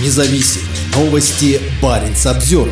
Независимые новости. Барин обзор.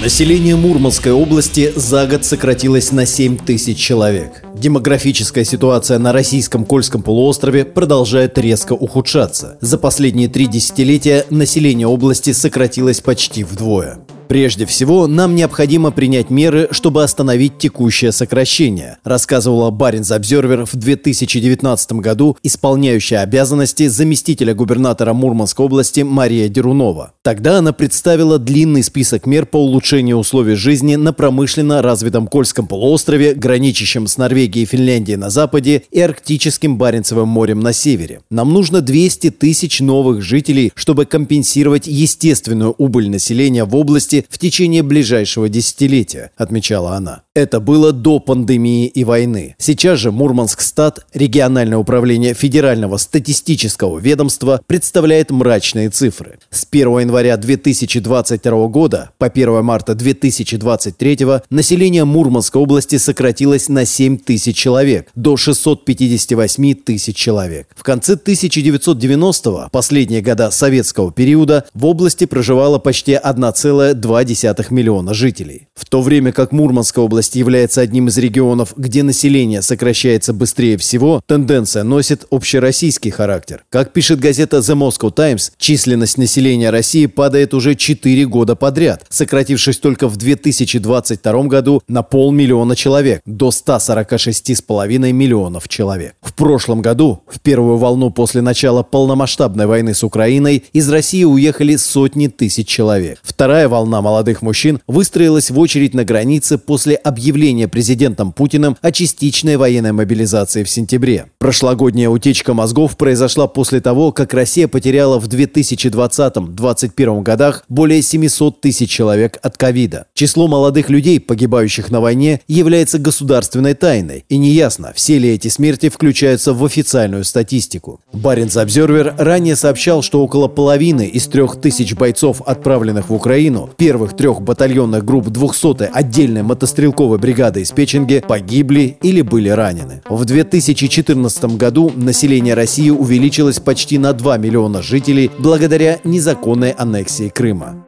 Население Мурманской области за год сократилось на 7 тысяч человек. Демографическая ситуация на российском Кольском полуострове продолжает резко ухудшаться. За последние три десятилетия население области сократилось почти вдвое. Прежде всего, нам необходимо принять меры, чтобы остановить текущее сокращение, рассказывала Баринс Обзервер в 2019 году исполняющая обязанности заместителя губернатора Мурманской области Мария Дерунова. Тогда она представила длинный список мер по улучшению условий жизни на промышленно развитом Кольском полуострове, граничащем с Норвегией и Финляндией на западе и Арктическим Баренцевым морем на севере. Нам нужно 200 тысяч новых жителей, чтобы компенсировать естественную убыль населения в области области в течение ближайшего десятилетия, отмечала она. Это было до пандемии и войны. Сейчас же Мурманск-Стат, региональное управление Федерального статистического ведомства, представляет мрачные цифры. С 1 января 2022 года по 1 марта 2023 население Мурманской области сократилось на 7 тысяч человек, до 658 тысяч человек. В конце 1990-го, последние года советского периода, в области проживало почти 1,2 2,2 миллиона жителей. В то время как Мурманская область является одним из регионов, где население сокращается быстрее всего, тенденция носит общероссийский характер. Как пишет газета The Moscow Times, численность населения России падает уже 4 года подряд, сократившись только в 2022 году на полмиллиона человек, до 146,5 миллионов человек. В прошлом году, в первую волну после начала полномасштабной войны с Украиной, из России уехали сотни тысяч человек. Вторая волна волна молодых мужчин выстроилась в очередь на границе после объявления президентом Путиным о частичной военной мобилизации в сентябре. Прошлогодняя утечка мозгов произошла после того, как Россия потеряла в 2020-2021 годах более 700 тысяч человек от ковида. Число молодых людей, погибающих на войне, является государственной тайной, и неясно, все ли эти смерти включаются в официальную статистику. Баренц Обзервер ранее сообщал, что около половины из трех тысяч бойцов, отправленных в Украину, первых трех батальонных групп 200-й отдельной мотострелковой бригады из Печенги погибли или были ранены. В 2014 году население России увеличилось почти на 2 миллиона жителей благодаря незаконной аннексии Крыма.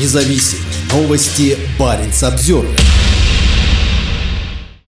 Независимые новости Баренц Обзервер.